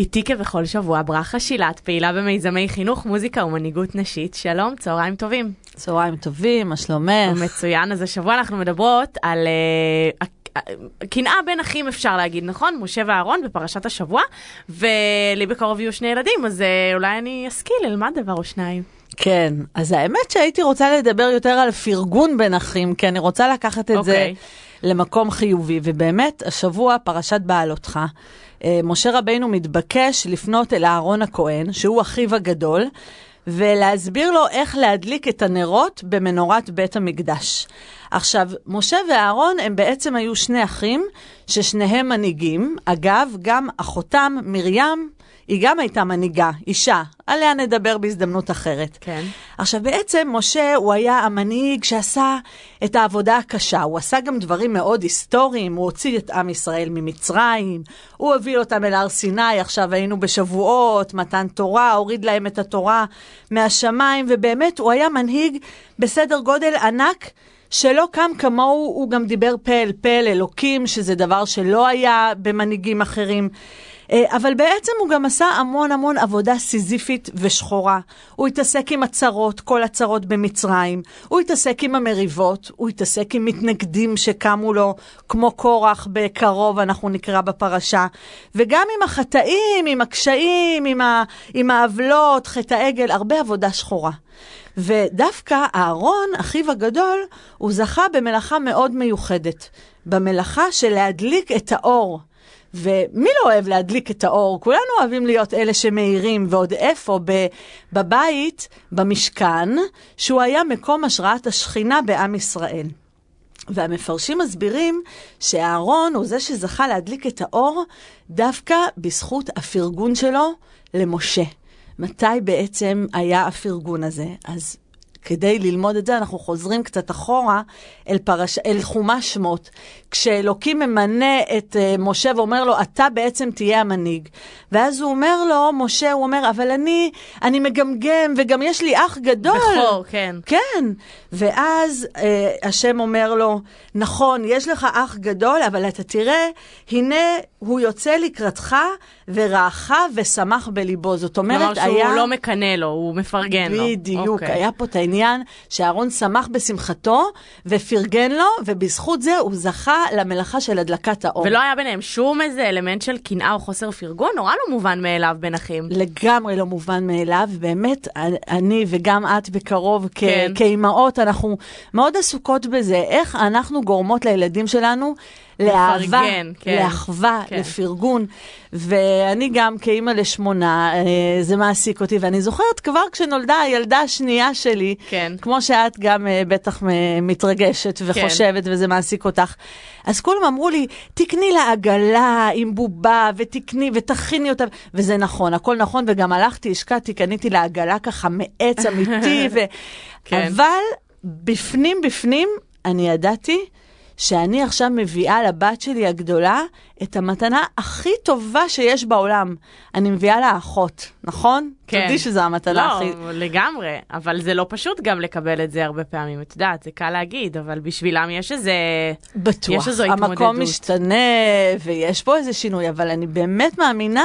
איתי כבכל שבוע ברכה שילת, פעילה במיזמי חינוך, מוזיקה ומנהיגות נשית. שלום, צהריים טובים. צהריים טובים, מה שלומך? מצוין, אז השבוע אנחנו מדברות על uh, קנאה בין אחים אפשר להגיד, נכון? משה ואהרון בפרשת השבוע, ולי בקרוב יהיו שני ילדים, אז uh, אולי אני אשכיל, אלמד דבר או שניים. כן, אז האמת שהייתי רוצה לדבר יותר על פרגון בין אחים, כי אני רוצה לקחת את okay. זה אוקיי. למקום חיובי, ובאמת, השבוע פרשת בעלותך. אה, משה רבינו מתבקש לפנות אל אהרון הכהן, שהוא אחיו הגדול, ולהסביר לו איך להדליק את הנרות במנורת בית המקדש. עכשיו, משה ואהרון הם בעצם היו שני אחים, ששניהם מנהיגים. אגב, גם אחותם, מרים, היא גם הייתה מנהיגה, אישה, עליה נדבר בהזדמנות אחרת. כן. עכשיו בעצם משה הוא היה המנהיג שעשה את העבודה הקשה, הוא עשה גם דברים מאוד היסטוריים, הוא הוציא את עם ישראל ממצרים, הוא הוביל אותם אל הר סיני, עכשיו היינו בשבועות, מתן תורה, הוריד להם את התורה מהשמיים, ובאמת הוא היה מנהיג בסדר גודל ענק. שלא קם כמוהו, הוא גם דיבר פה אל פה אל אלוקים, שזה דבר שלא היה במנהיגים אחרים. אה, אבל בעצם הוא גם עשה המון המון עבודה סיזיפית ושחורה. הוא התעסק עם הצרות, כל הצרות במצרים, הוא התעסק עם המריבות, הוא התעסק עם מתנגדים שקמו לו, כמו קורח בקרוב, אנחנו נקרא בפרשה, וגם עם החטאים, עם הקשיים, עם, ה... עם העוולות, חטא העגל, הרבה עבודה שחורה. ודווקא אהרון, אחיו הגדול, הוא זכה במלאכה מאוד מיוחדת. במלאכה של להדליק את האור. ומי לא אוהב להדליק את האור? כולנו אוהבים להיות אלה שמאירים, ועוד איפה? בבית, במשכן, שהוא היה מקום השראת השכינה בעם ישראל. והמפרשים מסבירים שאהרון הוא זה שזכה להדליק את האור דווקא בזכות הפרגון שלו למשה. מתי בעצם היה הפרגון הזה? אז כדי ללמוד את זה, אנחנו חוזרים קצת אחורה אל, פרש... אל חומש שמות. כשאלוקים ממנה את uh, משה ואומר לו, אתה בעצם תהיה המנהיג. ואז הוא אומר לו, משה, הוא אומר, אבל אני, אני מגמגם, וגם יש לי אח גדול. בכור, כן. כן. ואז uh, השם אומר לו, נכון, יש לך אח גדול, אבל אתה תראה, הנה הוא יוצא לקראתך ורעך ושמח בליבו. זאת אומרת, היה... כלומר שהוא לא מקנא לו, הוא מפרגן לו. בדיוק, okay. אוקיי. היה פה את העניין שאהרון שמח בשמחתו ופרגן לו, ובזכות זה הוא זכה למלאכה של הדלקת האור. ולא היה ביניהם שום איזה אלמנט של קנאה או חוסר פרגון? נורא לא מובן מאליו בין אחים. לגמרי לא מובן מאליו, באמת, אני וגם את בקרוב, כן. כאימהות, אנחנו מאוד עסוקות בזה, איך אנחנו גורמות לילדים שלנו לאהבה, כן. לאחווה, כן. לפרגון. ואני גם כאימא לשמונה, אה, זה מעסיק אותי, ואני זוכרת כבר כשנולדה הילדה השנייה שלי, כן. כמו שאת גם אה, בטח מתרגשת כן. וחושבת כן. וזה מעסיק אותך. אז כולם אמרו לי, תקני לה עגלה עם בובה, ותקני ותכיני אותה, וזה נכון, הכל נכון, וגם הלכתי, השקעתי, קניתי לה עגלה ככה מעץ אמיתי, ו... כן. אבל בפנים בפנים אני ידעתי שאני עכשיו מביאה לבת שלי הגדולה את המתנה הכי טובה שיש בעולם. אני מביאה לה אחות, נכון? כן. תודי שזו המתנה לא, הכי... לא, לגמרי, אבל זה לא פשוט גם לקבל את זה הרבה פעמים, את יודעת, זה קל להגיד, אבל בשבילם יש איזה... בטוח, יש איזו התמודדות. המקום משתנה ויש פה איזה שינוי, אבל אני באמת מאמינה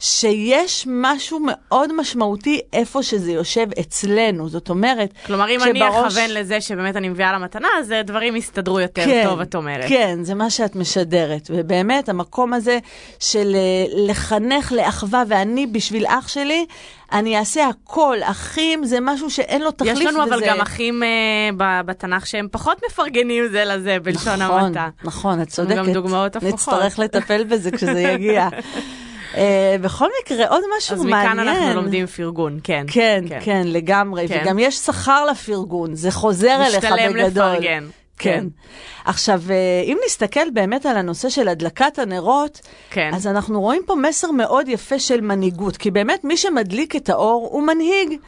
שיש משהו מאוד משמעותי איפה שזה יושב אצלנו. זאת אומרת, כלומר, אם שבראש... אני אכוון לזה שבאמת אני מביאה למתנה, אז דברים יסתדרו יותר כן, טוב, את אומרת. כן, זה מה שאת משדרת. ובאמת, המקום הזה של אה, לחנך לאחווה, ואני בשביל אח שלי, אני אעשה הכל. אחים זה משהו שאין לו תחליף לזה. יש לנו אבל גם אחים uh, בתנ"ך שהם פחות מפרגנים זה לזה, בלשון נכון, המעטה. נכון, את צודקת. גם דוגמאות הפוכות. נצטרך לטפל בזה כשזה יגיע. Uh, בכל מקרה, עוד משהו אז מעניין. אז מכאן אנחנו לומדים פרגון, כן. כן, כן, כן לגמרי. כן. וגם יש שכר לפרגון, זה חוזר אליך בגדול. משתלם לפרגן. כן. כן. עכשיו, אה, אם נסתכל באמת על הנושא של הדלקת הנרות, כן. אז אנחנו רואים פה מסר מאוד יפה של מנהיגות, כי באמת מי שמדליק את האור הוא מנהיג.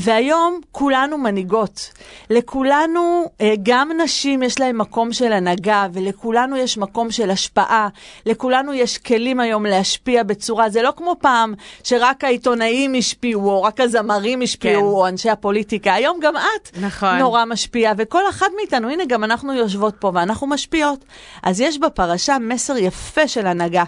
והיום כולנו מנהיגות. לכולנו, אה, גם נשים יש להן מקום של הנהגה, ולכולנו יש מקום של השפעה. לכולנו יש כלים היום להשפיע בצורה, זה לא כמו פעם, שרק העיתונאים השפיעו, או רק הזמרים השפיעו, כן. או אנשי הפוליטיקה. היום גם את נכון. נורא משפיעה, וכל אחת מאיתנו, הנה, גם אנחנו יושבות פה ואנחנו משפיעות. אז יש בפרשה מסר יפה של הנהגה.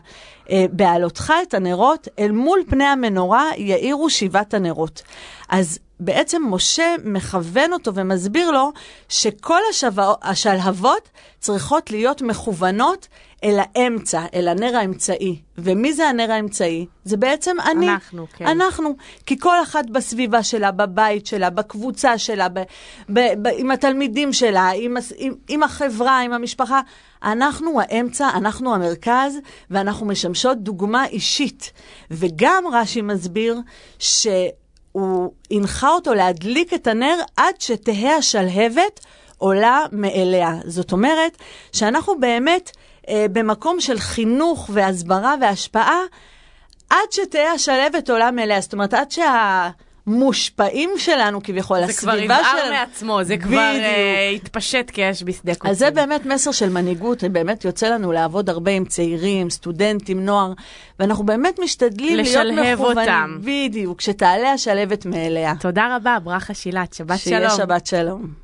אה, בעלותך את הנרות, אל מול פני המנורה יאירו שבעת הנרות. אז בעצם משה מכוון אותו ומסביר לו שכל השבוע, השלהבות צריכות להיות מכוונות אל האמצע, אל הנר האמצעי. ומי זה הנר האמצעי? זה בעצם אני. אנחנו, כן. אנחנו. כי כל אחת בסביבה שלה, בבית שלה, בקבוצה שלה, ב, ב, ב, עם התלמידים שלה, עם, עם, עם החברה, עם המשפחה, אנחנו האמצע, אנחנו המרכז, ואנחנו משמשות דוגמה אישית. וגם רש"י מסביר ש... הוא הנחה אותו להדליק את הנר עד שתהא השלהבת עולה מאליה. זאת אומרת שאנחנו באמת אה, במקום של חינוך והסברה והשפעה, עד שתהא השלהבת עולה מאליה. זאת אומרת, עד שהמושפעים שלנו כביכול, זה כבר הסביבה יבער. מעצמו, זה כבר. אה, התפשט כאש בשדה קוצים. אז זה באמת מסר של מנהיגות, באמת יוצא לנו לעבוד הרבה עם צעירים, סטודנטים, נוער, ואנחנו באמת משתדלים להיות לשלהב מכוונים. אותם. בדיוק, שתעלה השלהבת מאליה. תודה רבה, ברכה שילת, שבת שלום. שיהיה שבת שלום.